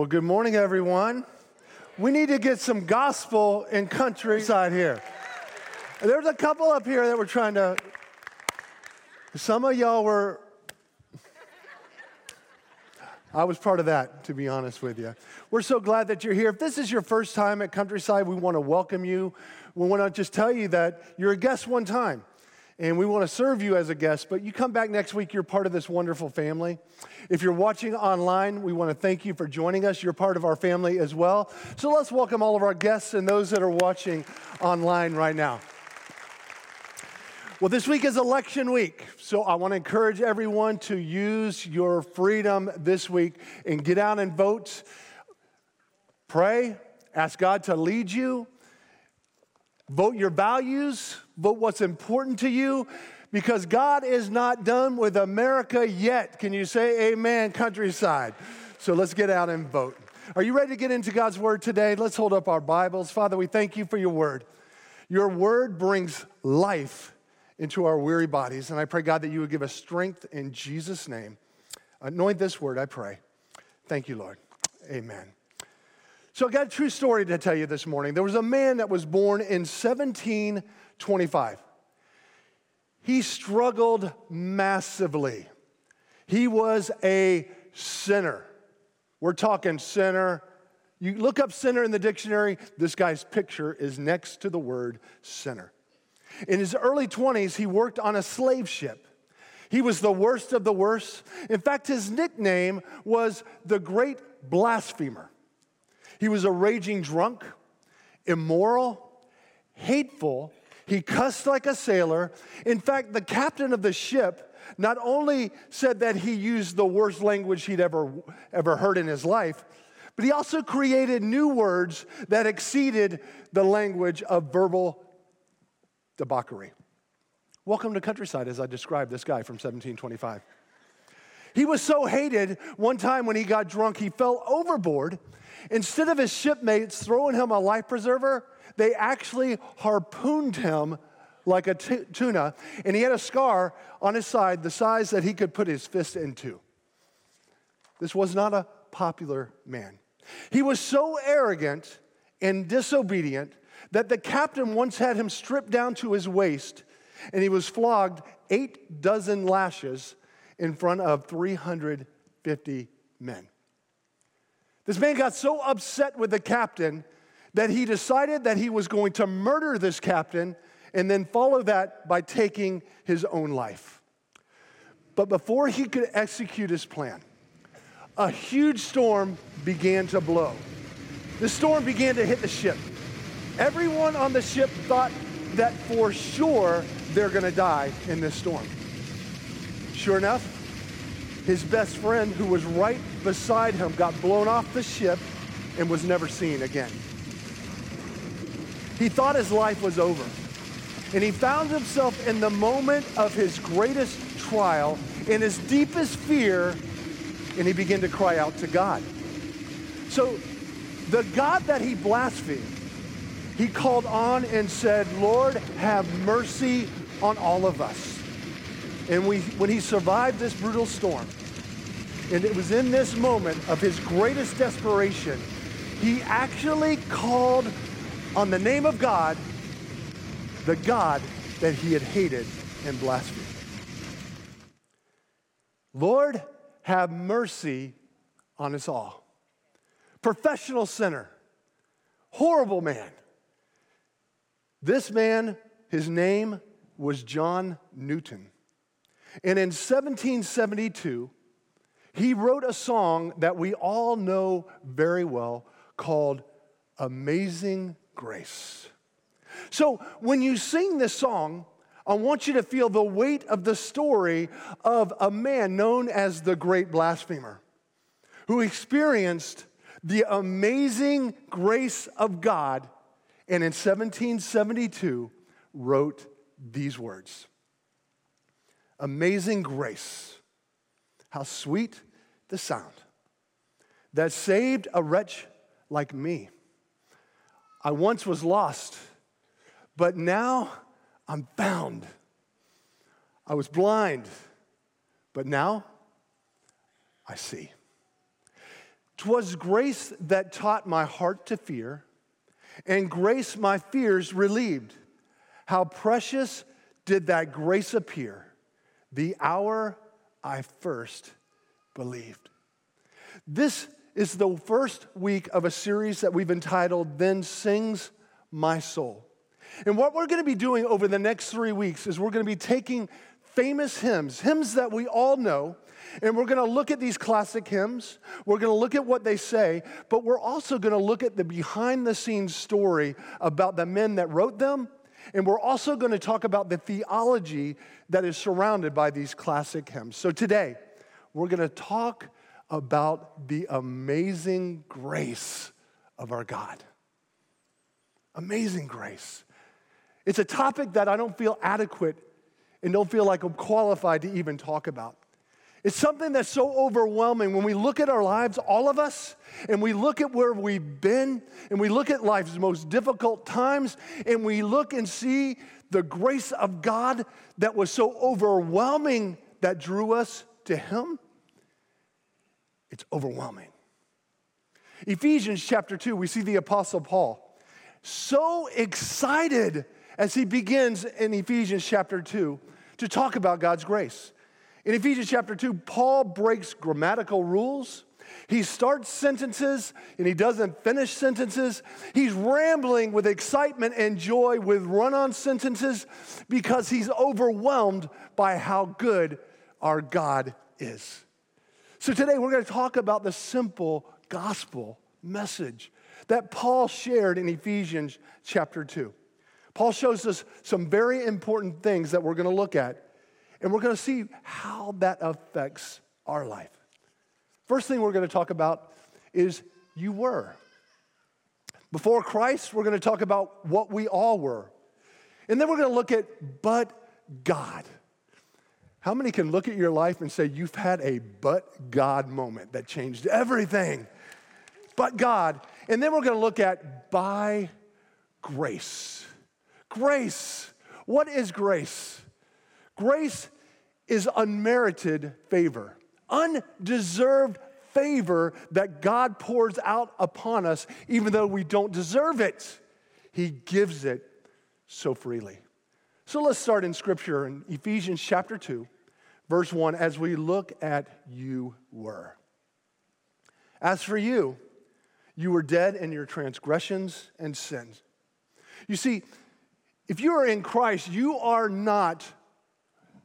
Well, good morning, everyone. We need to get some gospel in countryside here. There's a couple up here that were trying to, some of y'all were, I was part of that, to be honest with you. We're so glad that you're here. If this is your first time at Countryside, we want to welcome you. We want to just tell you that you're a guest one time and we want to serve you as a guest, but you come back next week, you're part of this wonderful family. If you're watching online, we want to thank you for joining us. You're part of our family as well. So let's welcome all of our guests and those that are watching online right now. Well, this week is election week, so I want to encourage everyone to use your freedom this week and get out and vote. Pray, ask God to lead you, vote your values, vote what's important to you, because God is not done with America yet. Can you say amen, countryside? So let's get out and vote. Are you ready to get into God's word today? Let's hold up our Bibles. Father, we thank you for your word. Your word brings life into our weary bodies, and I pray, God, that you would give us strength in Jesus' name. Anoint this word, I pray. Thank you, Lord. Amen. So I got a true story to tell you this morning. There was a man that was born in 1725. He struggled massively. He was a sinner. We're talking sinner. You look up sinner in the dictionary, this guy's picture is next to the word sinner. In his early 20s, he worked on a slave ship. He was the worst of the worst. In fact, his nickname was the Great Blasphemer. He was a raging drunk, immoral, hateful. He cussed like a sailor. In fact, the captain of the ship not only said that he used the worst language he'd ever, ever heard in his life, but he also created new words that exceeded the language of verbal debauchery. Welcome to Countryside, as I described this guy from 1725. He was so hated, one time when he got drunk, he fell overboard Instead of his shipmates throwing him a life preserver, they actually harpooned him like a t- tuna, and he had a scar on his side the size that he could put his fist into. This was not a popular man. He was so arrogant and disobedient that the captain once had him stripped down to his waist, and he was flogged eight dozen lashes in front of 350 men. This man got so upset with the captain that he decided that he was going to murder this captain and then follow that by taking his own life. But before he could execute his plan, a huge storm began to blow. The storm began to hit the ship. Everyone on the ship thought that for sure they're to die in this storm. Sure enough, his best friend, who was right beside him, got blown off the ship and was never seen again. He thought his life was over. And he found himself in the moment of his greatest trial, in his deepest fear, and he began to cry out to God. So, the God that he blasphemed, he called on and said, Lord, have mercy on all of us. And we, when he survived this brutal storm, and it was in this moment of his greatest desperation, he actually called on the name of God, the God that he had hated and blasphemed. Lord, have mercy on us all. Professional sinner, horrible man. This man, his name was John Newton. And in 1772, he wrote a song that we all know very well called Amazing Grace. So when you sing this song, I want you to feel the weight of the story of a man known as the great blasphemer who experienced the amazing grace of God and in 1772 wrote these words Amazing grace how sweet the sound that saved a wretch like me. I once was lost, but now I'm found. I was blind, but now I see. 'Twas grace that taught my heart to fear, and grace my fears relieved. How precious did that grace appear the hour I first believed. This is the first week of a series that we've entitled Then Sings My Soul. And what we're going to be doing over the next three weeks is we're going to be taking famous hymns, hymns that we all know, and we're going to look at these classic hymns. We're going to look at what they say, but we're also going to look at the behind the scenes story about the men that wrote them. And we're also going to talk about the theology that is surrounded by these classic hymns. So today, we're going to talk about the amazing grace of our God. Amazing grace. It's a topic that I don't feel adequate and don't feel like I'm qualified to even talk about. It's something that's so overwhelming when we look at our lives, all of us, and we look at where we've been, and we look at life's most difficult times, and we look and see the grace of God that was so overwhelming that drew us to Him. It's overwhelming. Ephesians chapter 2, we see the Apostle Paul so excited as he begins in Ephesians chapter 2 to talk about God's grace. In Ephesians chapter 2, Paul breaks grammatical rules. He starts sentences and he doesn't finish sentences. He's rambling with excitement and joy with run on sentences because he's overwhelmed by how good our God is. So today we're going to talk about the simple gospel message that Paul shared in Ephesians chapter 2. Paul shows us some very important things that we're going to look at and we're going to see how that affects our life. First thing we're going to talk about is you were. Before Christ, we're going to talk about what we all were. And then we're going to look at but God. How many can look at your life and say, You've had a but God moment that changed everything? But God. And then we're going to look at by grace. Grace. What is grace? Grace is unmerited favor, undeserved favor that God pours out upon us, even though we don't deserve it. He gives it so freely. So let's start in Scripture in Ephesians chapter 2, verse 1, as we look at you were. As for you, you were dead in your transgressions and sins. You see, if you are in Christ, you are not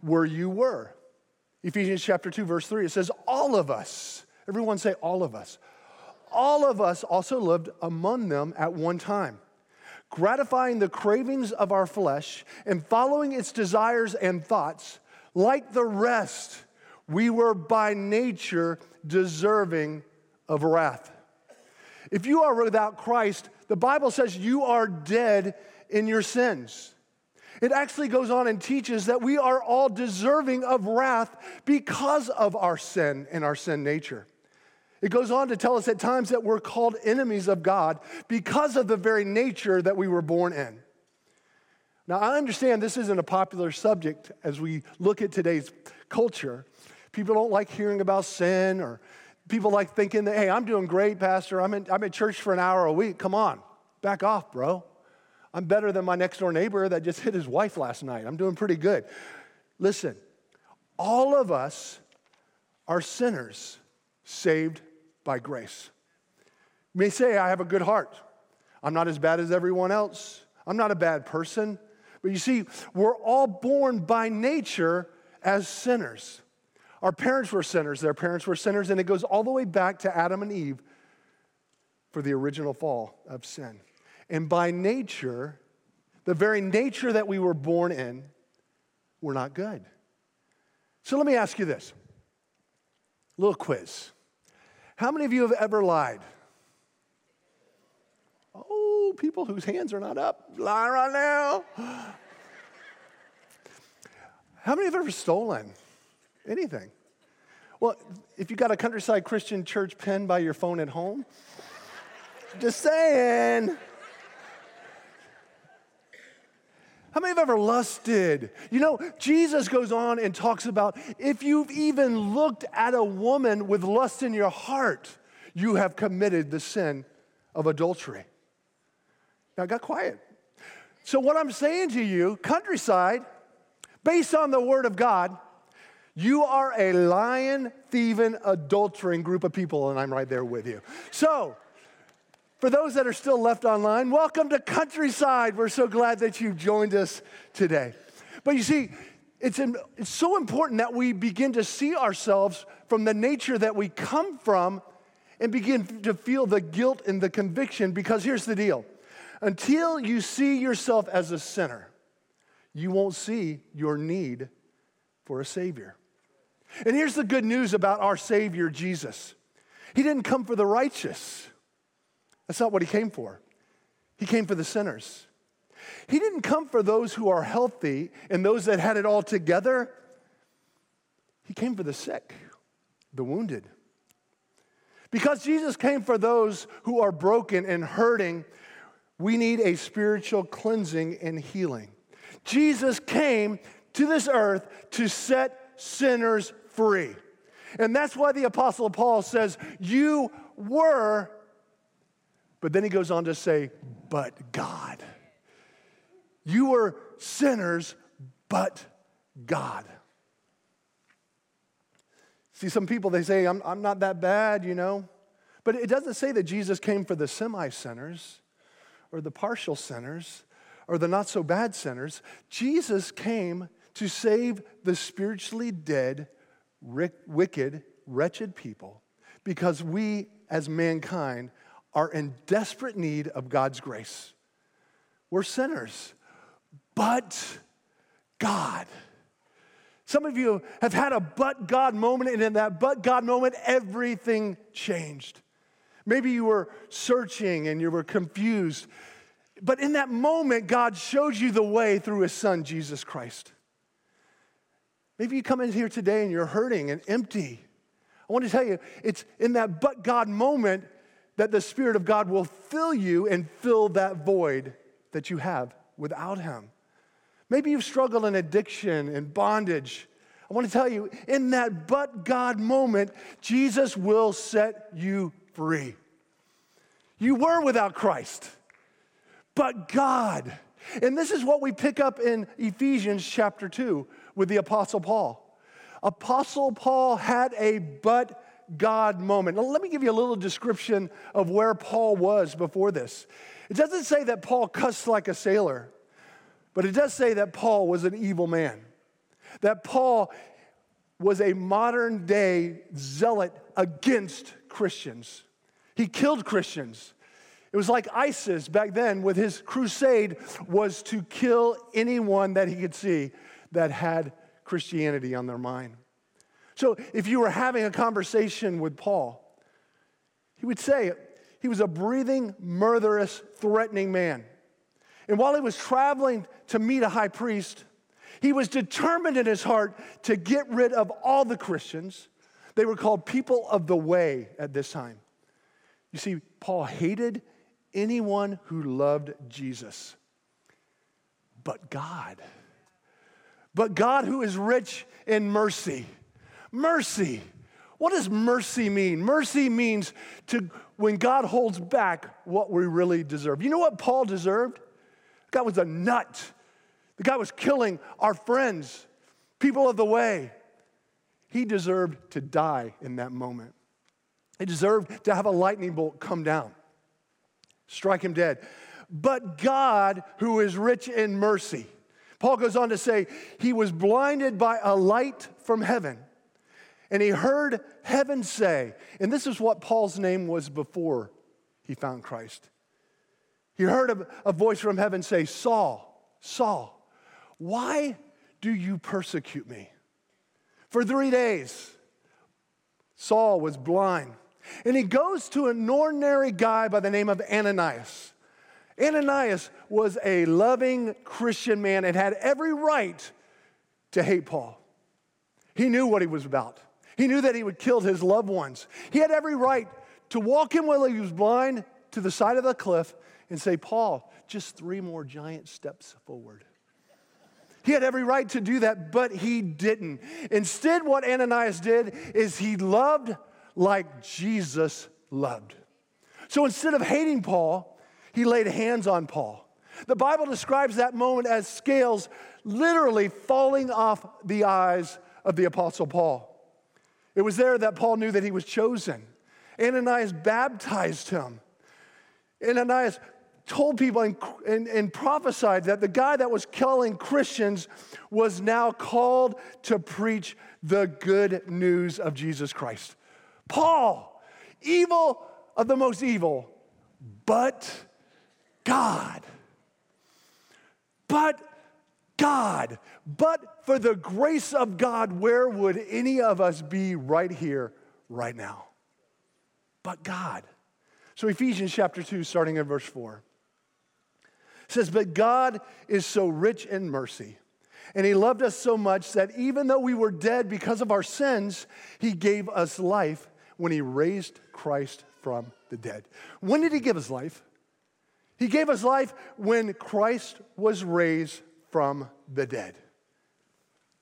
where you were. Ephesians chapter 2, verse 3, it says, All of us, everyone say, All of us. All of us also lived among them at one time, gratifying the cravings of our flesh and following its desires and thoughts. Like the rest, we were by nature deserving of wrath. If you are without Christ, the Bible says you are dead in your sins. It actually goes on and teaches that we are all deserving of wrath because of our sin and our sin nature. It goes on to tell us at times that we're called enemies of God because of the very nature that we were born in. Now, I understand this isn't a popular subject as we look at today's culture. People don't like hearing about sin, or people like thinking that, hey, I'm doing great, Pastor. I'm in, I'm in church for an hour a week. Come on, back off, bro. I'm better than my next door neighbor that just hit his wife last night. I'm doing pretty good. Listen, all of us are sinners saved by grace. You may say, I have a good heart. I'm not as bad as everyone else. I'm not a bad person. But you see, we're all born by nature as sinners. Our parents were sinners, their parents were sinners, and it goes all the way back to Adam and Eve for the original fall of sin. And by nature, the very nature that we were born in, we're not good. So let me ask you this little quiz. How many of you have ever lied? Oh, people whose hands are not up, lie right now. How many have ever stolen anything? Well, if you got a countryside Christian church pen by your phone at home, just saying. How many have ever lusted? You know, Jesus goes on and talks about if you've even looked at a woman with lust in your heart, you have committed the sin of adultery. Now, got quiet. So, what I'm saying to you, countryside, based on the word of God, you are a lying, thieving, adultering group of people, and I'm right there with you. So, for those that are still left online, welcome to Countryside. We're so glad that you've joined us today. But you see, it's, it's so important that we begin to see ourselves from the nature that we come from and begin to feel the guilt and the conviction because here's the deal until you see yourself as a sinner, you won't see your need for a Savior. And here's the good news about our Savior, Jesus He didn't come for the righteous, that's not what He came for. He came for the sinners. He didn't come for those who are healthy and those that had it all together. He came for the sick, the wounded. Because Jesus came for those who are broken and hurting, we need a spiritual cleansing and healing. Jesus came to this earth to set sinners free. And that's why the Apostle Paul says, You were, but then he goes on to say, But God. You were sinners, but God. See, some people, they say, I'm, I'm not that bad, you know. But it doesn't say that Jesus came for the semi sinners or the partial sinners or the not so bad sinners. Jesus came to save the spiritually dead wicked, wretched people because we as mankind are in desperate need of God's grace. We're sinners, but God. Some of you have had a but God moment, and in that but God moment, everything changed. Maybe you were searching and you were confused, but in that moment, God showed you the way through His Son, Jesus Christ. Maybe you come in here today and you're hurting and empty. I want to tell you, it's in that but God moment that the Spirit of God will fill you and fill that void that you have without Him. Maybe you've struggled in addiction and bondage. I want to tell you, in that but God moment, Jesus will set you free. You were without Christ, but God. And this is what we pick up in Ephesians chapter 2 with the Apostle Paul. Apostle Paul had a but God moment. Now, let me give you a little description of where Paul was before this. It doesn't say that Paul cussed like a sailor, but it does say that Paul was an evil man. That Paul was a modern day zealot against Christians. He killed Christians. It was like ISIS back then with his crusade was to kill anyone that he could see that had Christianity on their mind. So if you were having a conversation with Paul, he would say he was a breathing, murderous, threatening man. And while he was traveling to meet a high priest, he was determined in his heart to get rid of all the Christians. They were called people of the way at this time. You see, Paul hated anyone who loved Jesus, but God but God who is rich in mercy. Mercy. What does mercy mean? Mercy means to when God holds back what we really deserve. You know what Paul deserved? Guy was a nut. The guy was killing our friends, people of the way. He deserved to die in that moment. He deserved to have a lightning bolt come down, strike him dead. But God, who is rich in mercy, Paul goes on to say, He was blinded by a light from heaven, and he heard heaven say, and this is what Paul's name was before he found Christ. He heard a, a voice from heaven say, Saul, Saul, why do you persecute me? For three days, Saul was blind. And he goes to an ordinary guy by the name of Ananias. Ananias was a loving Christian man and had every right to hate Paul. He knew what he was about. He knew that he would kill his loved ones. He had every right to walk him while he was blind to the side of the cliff and say, Paul, just three more giant steps forward. He had every right to do that, but he didn't. Instead, what Ananias did is he loved like Jesus loved. So instead of hating Paul, he laid hands on Paul. The Bible describes that moment as scales literally falling off the eyes of the Apostle Paul. It was there that Paul knew that he was chosen. Ananias baptized him. Ananias told people and, and, and, prophesied that the guy that was killing Christians was now called to preach the good news of Jesus Christ. Paul, evil of the most evil, but God. But God. But for the grace of God, where would any of us be right here, right now? But God. So, Ephesians chapter 2, starting in verse 4, says, But God is so rich in mercy, and He loved us so much that even though we were dead because of our sins, He gave us life when He raised Christ from the dead. When did He give us life? He gave us life when Christ was raised from the dead.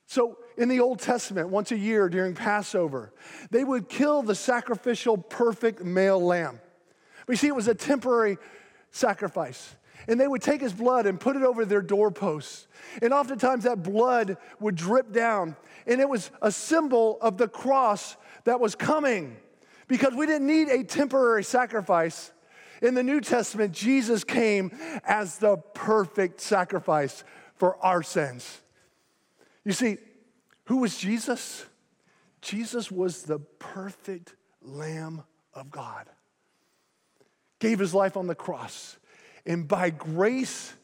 So, in the Old Testament, once a year during Passover, they would kill the sacrificial perfect male lamb. But you see, it was a temporary sacrifice. And they would take his blood and put it over their doorposts. And oftentimes that blood would drip down. And it was a symbol of the cross that was coming. Because we didn't need a temporary sacrifice. In the New Testament, Jesus came as the perfect sacrifice for our sins. You see, who was Jesus? Jesus was the perfect Lamb of God. Gave his life on the cross. And by grace,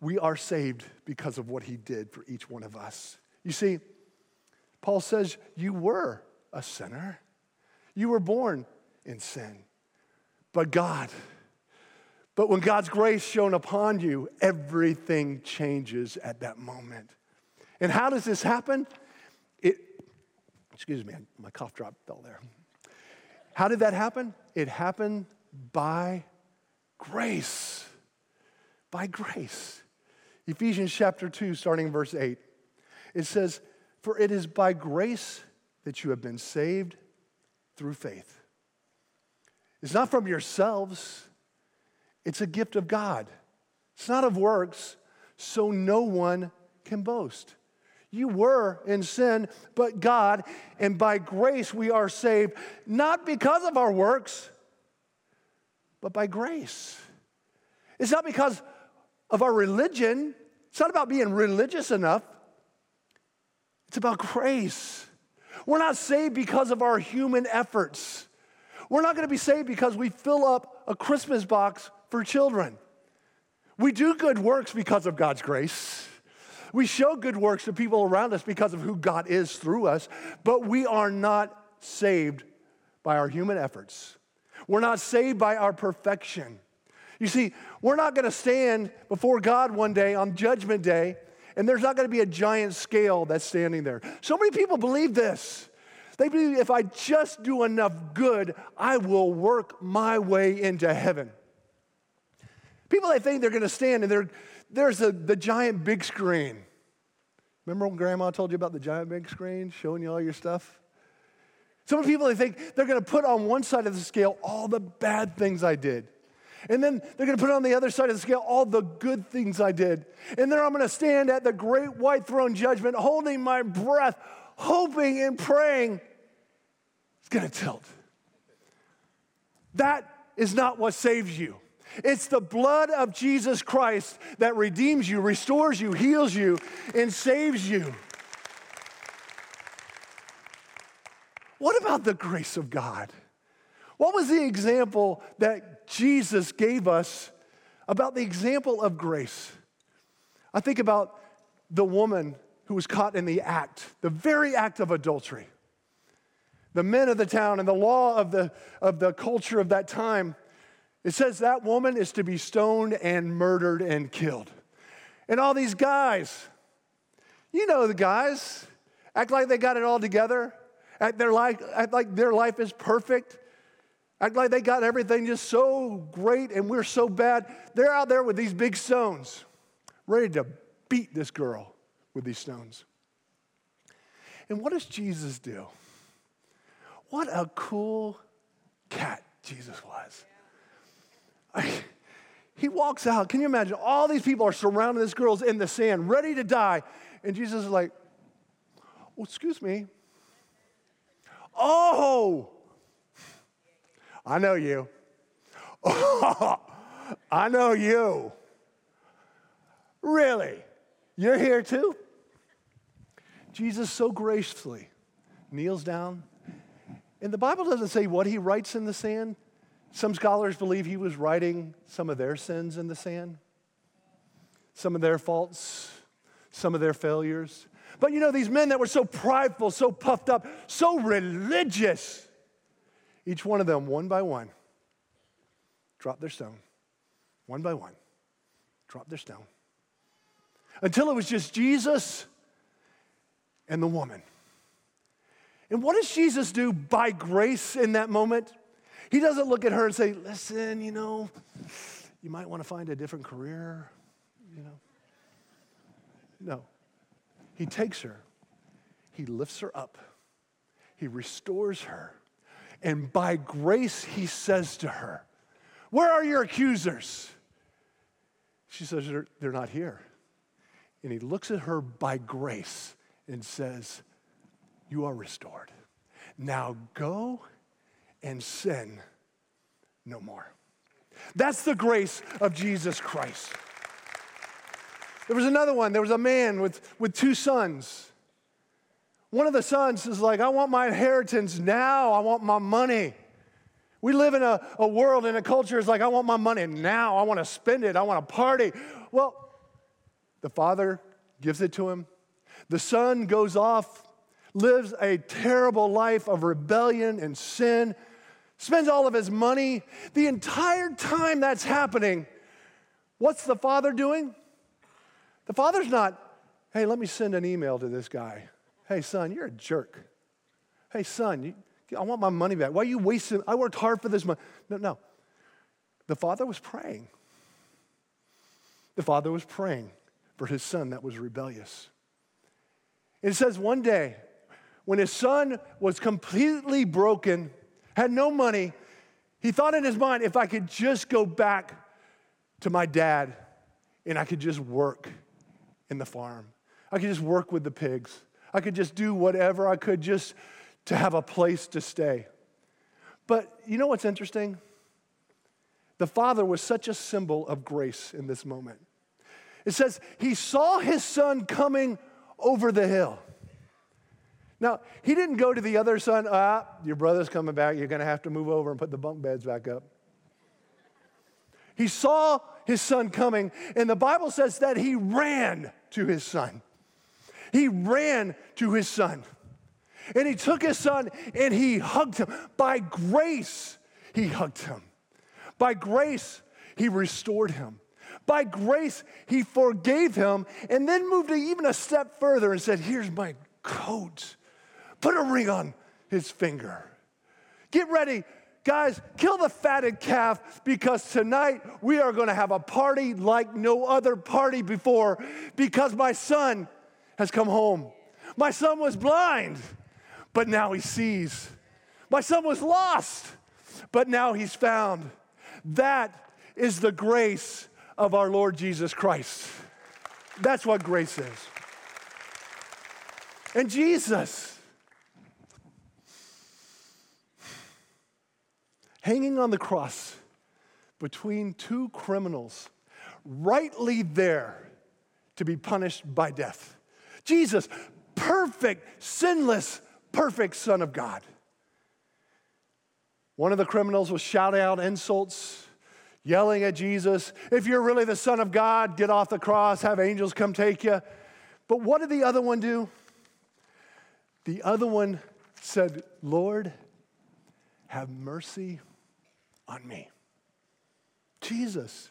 we are saved because of what he did for each one of us. You see, Paul says, You were a sinner. You were born in sin. But God, but when God's grace shone upon you, everything changes at that moment. And how does this happen? It, excuse me, my cough drop fell there. How did that happen? It happened by grace. By grace. Ephesians chapter 2, starting verse 8. It says, For it is by grace that you have been saved through faith. It's not from yourselves, it's a gift of God. It's not of works, so no one can boast. You were in sin, but God, and by grace we are saved, not because of our works, but by grace. It's not because of our religion, it's not about being religious enough, it's about grace. We're not saved because of our human efforts. We're not going to be saved because we fill up a Christmas box for children. We do good works because of God's grace. We show good works to people around us because of who God is through us, but we are not saved by our human efforts. We're not saved by our perfection. You see, we're not going to stand before God one day on Judgment Day, and there's not going to be a giant scale that's standing there. So many people believe this. They believe if I just do enough good, I will work my way into heaven. People, they think they're going to stand and there's a, the giant big screen. Remember when grandma told you about the giant big screen showing you all your stuff? Some people, they think they're going to put on one side of the scale all the bad things I did. And then they're going to put on the other side of the scale all the good things I did. And then I'm going to stand at the great white throne judgment, holding my breath, hoping and praying it's going to tilt. That is not what saves you. It's the blood of Jesus Christ that redeems you, restores you, heals you, and saves you. What about the grace of God? What was the example that Jesus gave us about the example of grace? I think about the woman who was caught in the act, the very act of adultery. The men of the town and the law of the, of the culture of that time it says that woman is to be stoned and murdered and killed. And all these guys, you know the guys, act like they got it all together, act, their life, act like their life is perfect, act like they got everything just so great and we're so bad. They're out there with these big stones, ready to beat this girl with these stones. And what does Jesus do? What a cool cat Jesus was. He walks out. Can you imagine? All these people are surrounding this girl's in the sand, ready to die. And Jesus is like, excuse me. Oh, I know you. I know you. Really? You're here too? Jesus so graciously kneels down. And the Bible doesn't say what he writes in the sand. Some scholars believe he was writing some of their sins in the sand, some of their faults, some of their failures. But you know, these men that were so prideful, so puffed up, so religious, each one of them, one by one, dropped their stone. One by one, dropped their stone. Until it was just Jesus and the woman. And what does Jesus do by grace in that moment? He doesn't look at her and say, Listen, you know, you might want to find a different career, you know. No. He takes her, he lifts her up, he restores her, and by grace, he says to her, Where are your accusers? She says, They're, not here. And he looks at her by grace and says, You are restored. Now go and sin no more. That's the grace of Jesus Christ. There was another one. There was a man with, with two sons. One of the sons is like, I want my inheritance now. I want my money. We live in a, a world and a culture is like, I want my money now. I want to spend it. I want to party. Well, the father gives it to him. The son goes off, lives a terrible life of rebellion and sin, spends all of his money. The entire time that's happening, what's the father doing? The father's not, hey, let me send an email to this guy. Hey, son, you're a jerk. Hey, son, you, I want my money back. Why are you wasting? I worked hard for this money. No, no. The father was praying. The father was praying for his son that was rebellious. It says one day, when his son was completely broken, had no money, he thought in his mind, if I could just go back to my dad and I could just work in the farm, I could just work with the pigs, I could just do whatever I could just to have a place to stay. But you know what's interesting? The father was such a symbol of grace in this moment. It says, he saw his son coming over the hill. Now, he didn't go to the other son, ah, your brother's coming back, you're gonna have to move over and put the bunk beds back up. He saw his son coming, and the Bible says that he ran to his son. He ran to his son. And he took his son and he hugged him. By grace, he hugged him. By grace, he restored him. By grace, he forgave him and then moved even a step further and said, Here's my coat. Put a ring on his finger. Get ready. Guys, kill the fatted calf because tonight we are going to have a party like no other party before because my son has come home. My son was blind, but now he sees. My son was lost, but now he's found. That is the grace of our Lord Jesus Christ. That's what grace is. And Jesus, hanging on the cross between two criminals, rightly there to be punished by death. Jesus, perfect, sinless, perfect Son of God. One of the criminals was shouting out insults yelling at Jesus, If you're really the Son of God, get off the cross, have angels come take you. But what did the other one do? The other one said, Lord, have mercy on me. Jesus,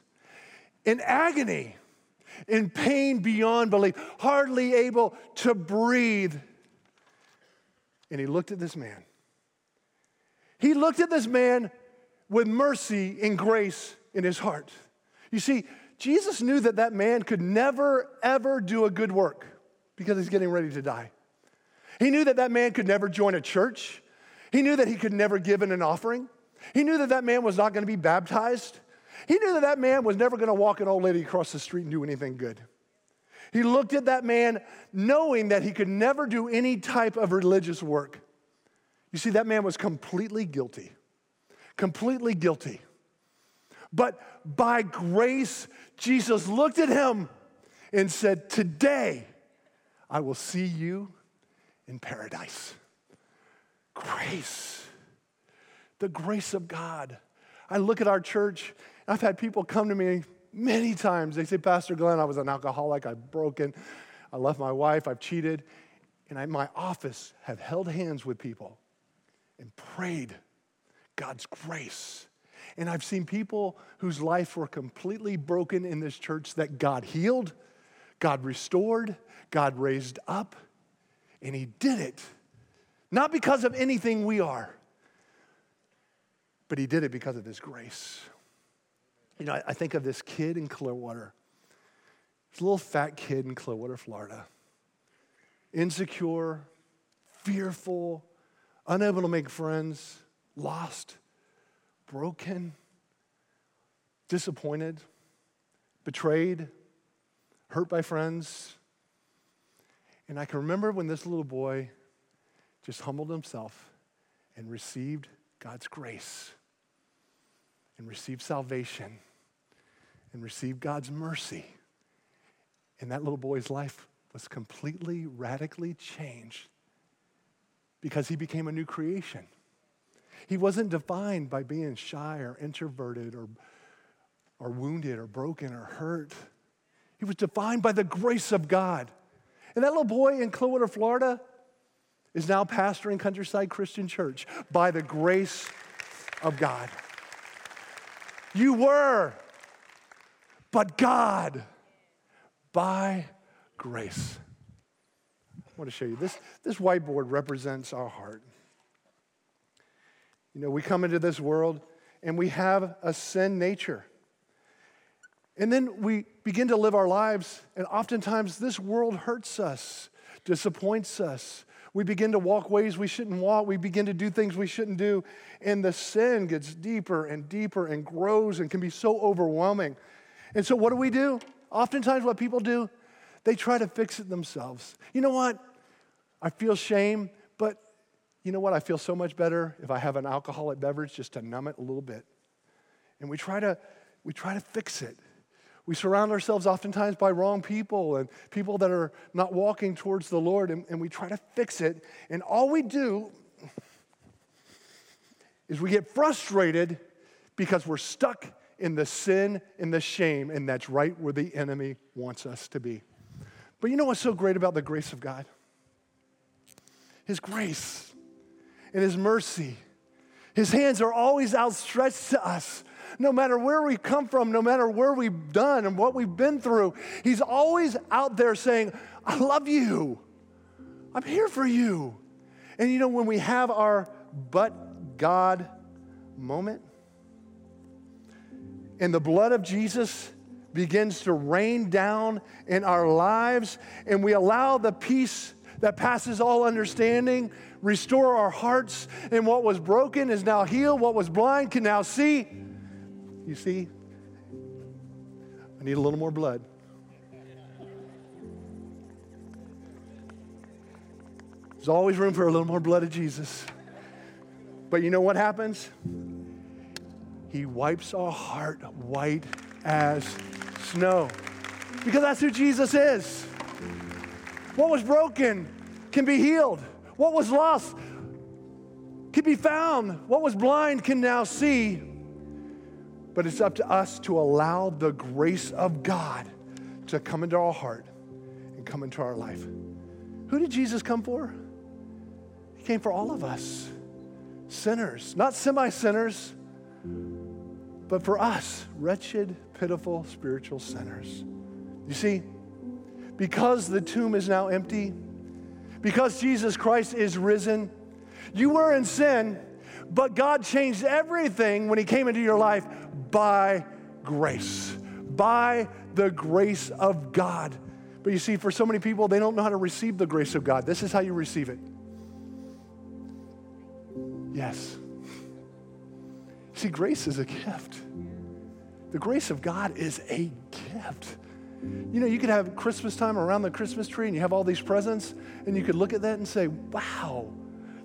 in agony, in pain beyond belief, hardly able to breathe. And he looked at this man. He looked at this man with mercy and grace in his heart. You see, Jesus knew that that man could never, ever do a good work because he's getting ready to die. He knew that that man could never join a church. He knew that he could never give in an offering. He knew that that man was not going to be baptized. He knew that that man was never going to walk an old lady across the street and do anything good. He looked at that man knowing that he could never do any type of religious work. You see, that man was completely guilty. Completely guilty. But by grace, Jesus looked at him and said, Today I will see you in paradise. Grace. The grace of God. I look at our church, I've had people come to me many times. They say, Pastor Glenn, I was an alcoholic, I've broken, I left my wife, I've cheated. And I, my office have held hands with people and prayed God's grace. And I've seen people whose life were completely broken in this church that God healed, God restored, God raised up, and He did it. Not because of anything we are, but He did it because of His grace. You know, I, I think of this kid in Clearwater, this little fat kid in Clearwater, Florida, insecure, fearful, unable to make friends, lost, broken, disappointed, betrayed, hurt by friends. And I can remember when this little boy just humbled himself and received God's grace and receive salvation and receive God's mercy. And that little boy's life was completely, radically changed because he became a new creation. He wasn't defined by being shy or introverted or, or wounded or broken or hurt. He was defined by the grace of God. And that little boy in Clearwater, Florida, is now pastoring Countryside Christian Church by the grace of God. You were but God by grace. I want to show you this. This whiteboard represents our heart. You know, we come into this world and we have a sin nature. And then we begin to live our lives, and oftentimes this world hurts us, disappoints us. We begin to walk ways we shouldn't walk. We begin to do things we shouldn't do. And the sin gets deeper and deeper and grows and can be so overwhelming. And so, what do we do? Oftentimes, what people do, they try to fix it themselves. You know what? I feel shame, but you know what? I feel so much better if I have an alcoholic beverage just to numb it a little bit. And we try to, we try to fix it. We surround ourselves oftentimes by wrong people and people that are not walking towards the Lord, and, and we try to fix it. And all we do is we get frustrated because we're stuck in the sin and the shame, and that's right where the enemy wants us to be. But you know what's so great about the grace of God? His grace and His mercy. His hands are always outstretched to us. No matter where we come from, no matter where we've done and what we've been through, He's always out there saying, I love you. I'm here for you. And you know, when we have our but God moment, and the blood of Jesus begins to rain down in our lives, and we allow the peace that passes all understanding restore our hearts, and what was broken is now healed, what was blind can now see. You see, I need a little more blood. There's always room for a little more blood of Jesus. But you know what happens? He wipes our heart white as snow. Because that's who Jesus is. What was broken can be healed. What was lost can be found. What was blind can now see. But it's up to us to allow the grace of God to come into our heart and come into our life. Who did Jesus come for? He came for all of us sinners, not semi sinners but for us, wretched, pitiful spiritual sinners. You see, because the tomb is now empty, because Jesus Christ is risen, you were in sin, but God changed everything when He came into your life by grace, by the grace of God. But you see, for so many people, they don't know how to receive the grace of God. This is how you receive it. Yes. See, grace is a gift. The grace of God is a gift. You know, you could have Christmas time around the Christmas tree and you have all these presents, and you could look at that and say, wow,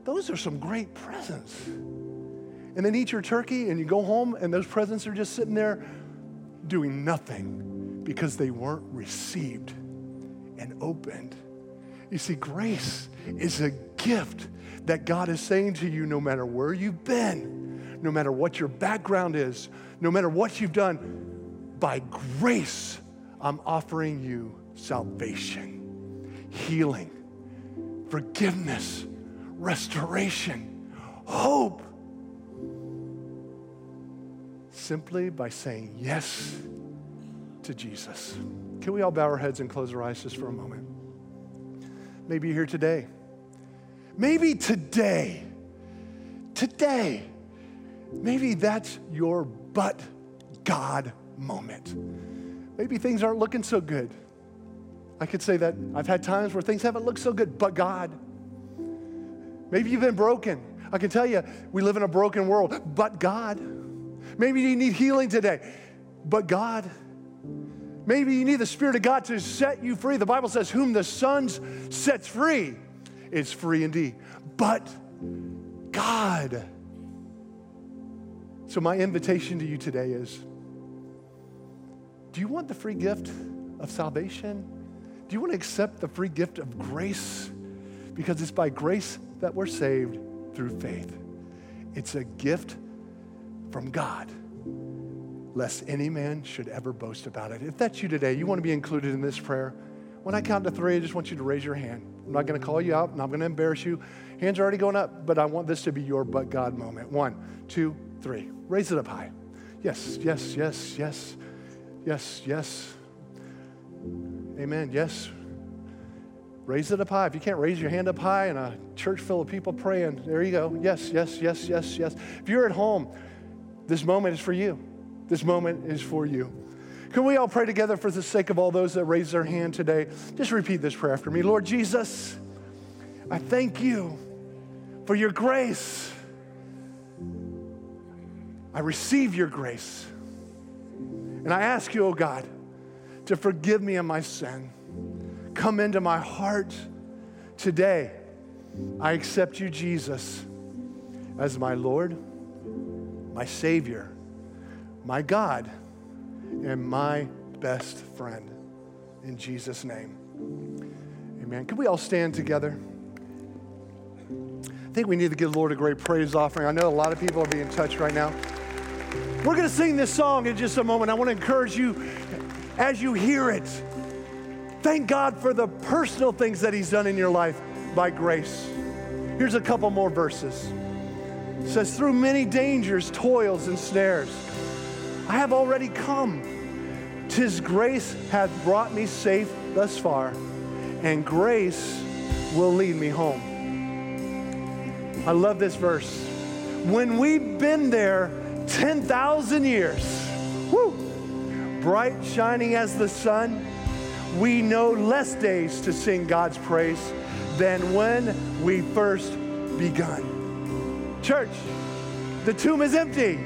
those are some great presents. And then eat your turkey and you go home, and those presents are just sitting there doing nothing because they weren't received and opened. You see, grace is a gift that God is saying to you no matter where you've been, no matter what your background is, no matter what you've done, by grace, I'm offering you salvation, healing, forgiveness, restoration, hope. Simply by saying yes to Jesus. Can we all bow our heads and close our eyes just for a moment? Maybe you're here today. Maybe today, today, maybe that's your but God moment. Maybe things aren't looking so good. I could say that I've had times where things haven't looked so good, but God. Maybe you've been broken. I can tell you, we live in a broken world, but God. Maybe you need healing today, but God. Maybe you need the Spirit of God to set you free. The Bible says, Whom the Son sets free is free indeed. But God. So, my invitation to you today is do you want the free gift of salvation? Do you want to accept the free gift of grace? Because it's by grace that we're saved through faith. It's a gift from God, lest any man should ever boast about it. If that's you today, you want to be included in this prayer. When I count to three, I just want you to raise your hand. I'm not going to call you out, I'm not going to embarrass you. Hands are already going up, but I want this to be your but God moment. One, two, three. Raise it up high. Yes, yes, yes, yes. Yes, yes. Amen. Yes. Raise it up high. If you can't raise your hand up high in a church full of people praying, there you go. Yes, yes, yes, yes, yes. If you're at home, this moment is for you. This moment is for you. Can we all pray together for the sake of all those that raise their hand today? Just repeat this prayer after me. Lord Jesus, I thank you for your grace. I receive your grace. And I ask you, oh God, to forgive me of my sin. Come into my heart today. I accept you, Jesus, as my Lord, my Savior, my God, and my best friend. In Jesus' name. Amen. Can we all stand together? I think we need to give the Lord a great praise offering. I know a lot of people are being touched right now. We're going to sing this song in just a moment. I want to encourage you as you hear it. Thank God for the personal things that He's done in your life by grace. Here's a couple more verses. Says, Through many dangers, toils, and snares, I have already come. Tis grace hath brought me safe thus far, and grace will lead me home. I love this verse. When we've been there, 10,000 years, woo, bright shining as the sun, we know less days to sing God's praise than when we first begun. Church, the tomb is empty.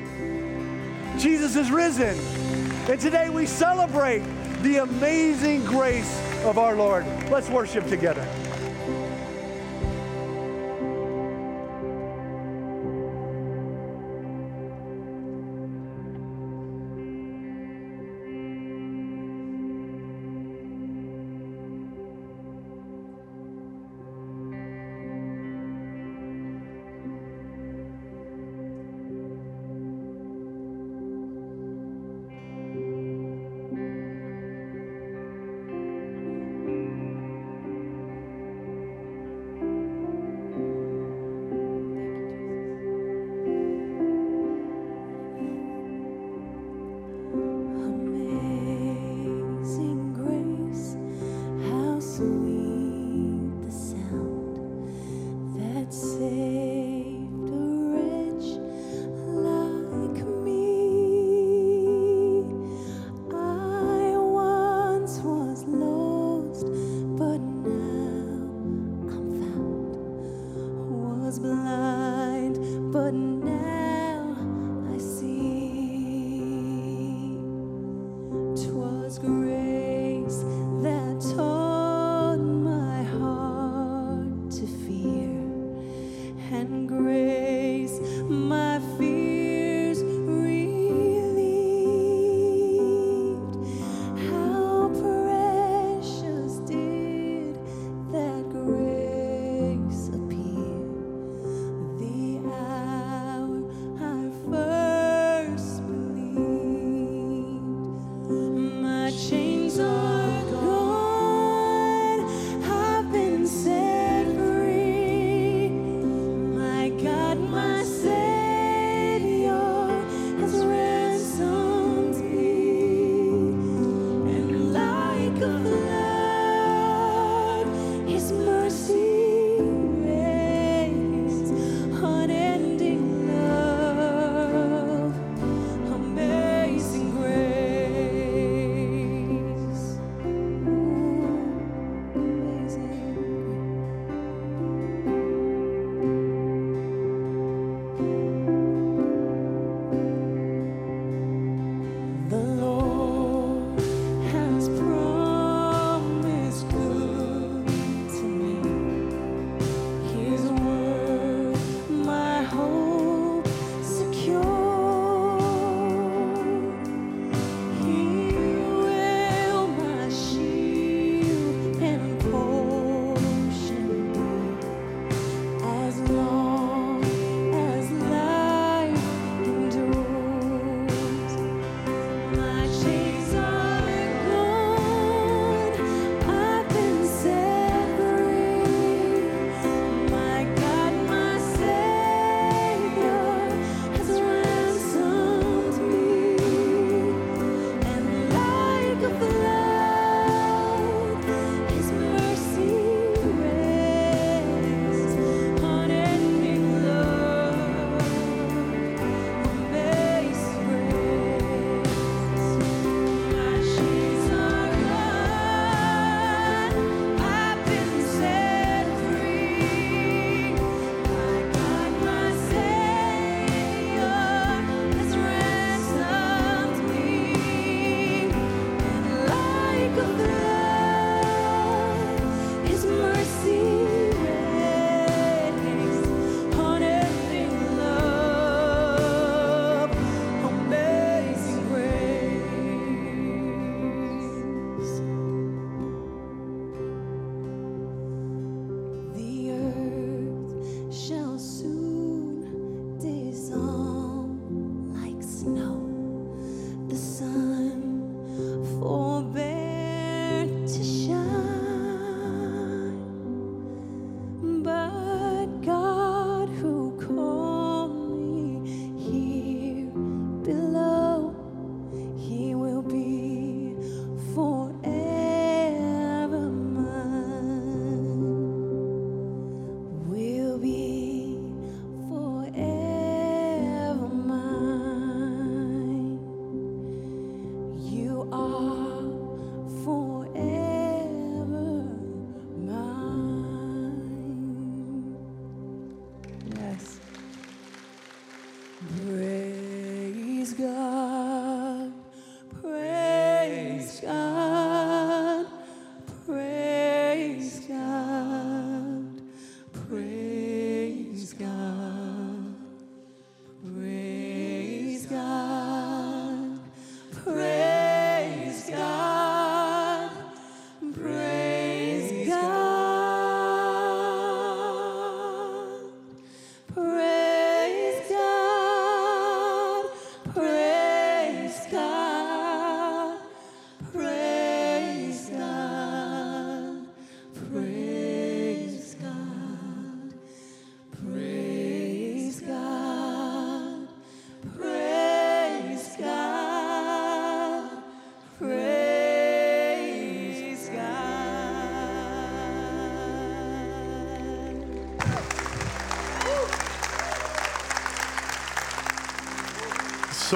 Jesus is risen. And today we celebrate the amazing grace of our Lord. Let's worship together.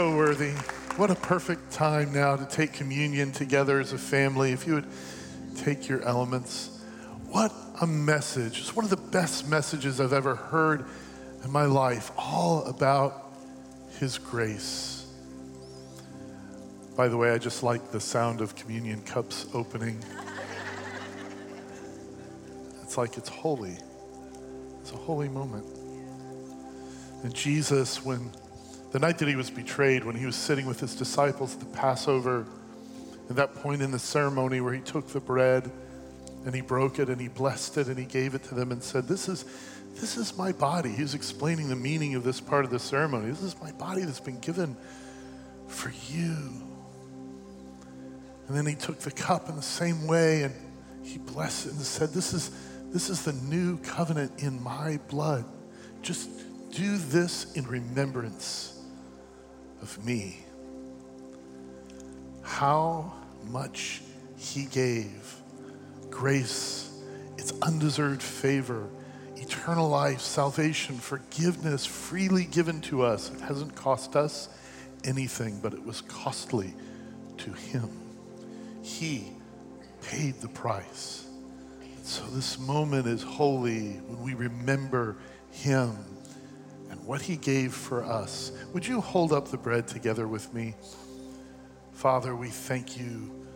So worthy. What a perfect time now to take communion together as a family. If you would take your elements. What a message. It's one of the best messages I've ever heard in my life, all about His grace. By the way, I just like the sound of communion cups opening. It's like it's holy. It's a holy moment. And Jesus, when the night that he was betrayed, when he was sitting with his disciples at the Passover, at that point in the ceremony where he took the bread and he broke it and he blessed it and he gave it to them and said, This is, this is my body. He was explaining the meaning of this part of the ceremony. This is my body that's been given for you. And then he took the cup in the same way and he blessed it and said, This is, this is the new covenant in my blood. Just do this in remembrance of me. How much he gave. Grace, it's undeserved favor, eternal life, salvation, forgiveness freely given to us. It hasn't cost us anything, but it was costly to him. He paid the price. So this moment is holy when we remember him what he gave for us. Would you hold up the bread together with me? Father, we thank you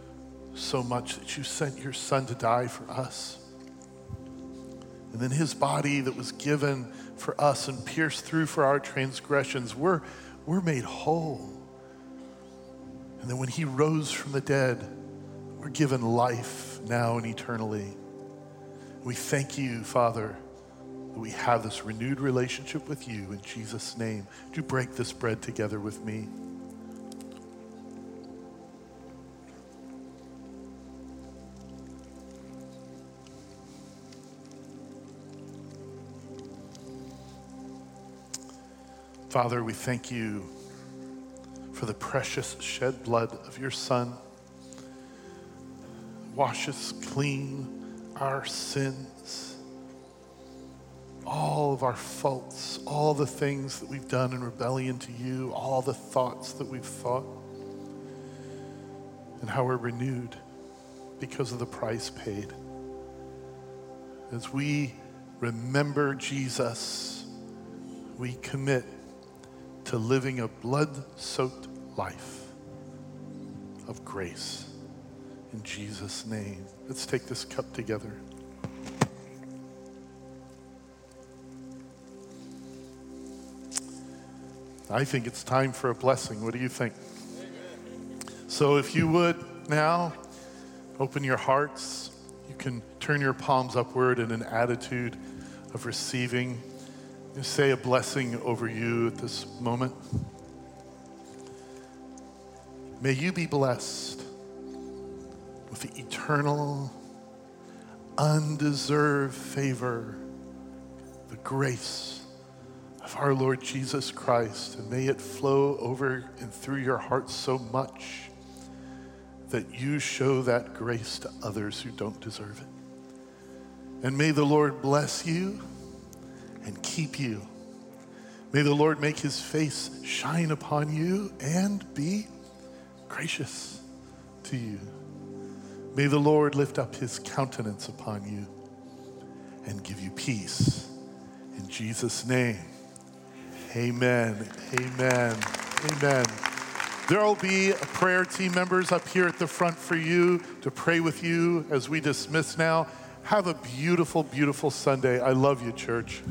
so much that you sent your son to die for us. And then his body that was given for us and pierced through for our transgressions, we're, we're made whole. And then when he rose from the dead, we're given life now and eternally. We thank you, Father we have this renewed relationship with you in Jesus' name. Do break this bread together with me. Father, we thank you for the precious shed blood of your Son. Wash us clean our sins all of our faults, all the things that we've done in rebellion to you, all the thoughts that we've thought, and how we're renewed because of the price paid. As we remember Jesus, we commit to living a blood soaked life of grace. In Jesus' name, let's take this cup together. I think it's time for a blessing. What do you think? So, if you would now open your hearts, you can turn your palms upward in an attitude of receiving. You say a blessing over you at this moment. May you be blessed with the eternal, undeserved favor, the grace of our Lord Jesus Christ, and may it flow over and through your heart so much that you show that grace to others who don't deserve it. And may the Lord bless you and keep you. May the Lord make his face shine upon you and be gracious to you. May the Lord lift up his countenance upon you and give you peace. In Jesus' name, amen, amen, amen. There will be prayer team members up here at the front for you to pray with you as we dismiss now. Have a beautiful, beautiful Sunday. I love you, church.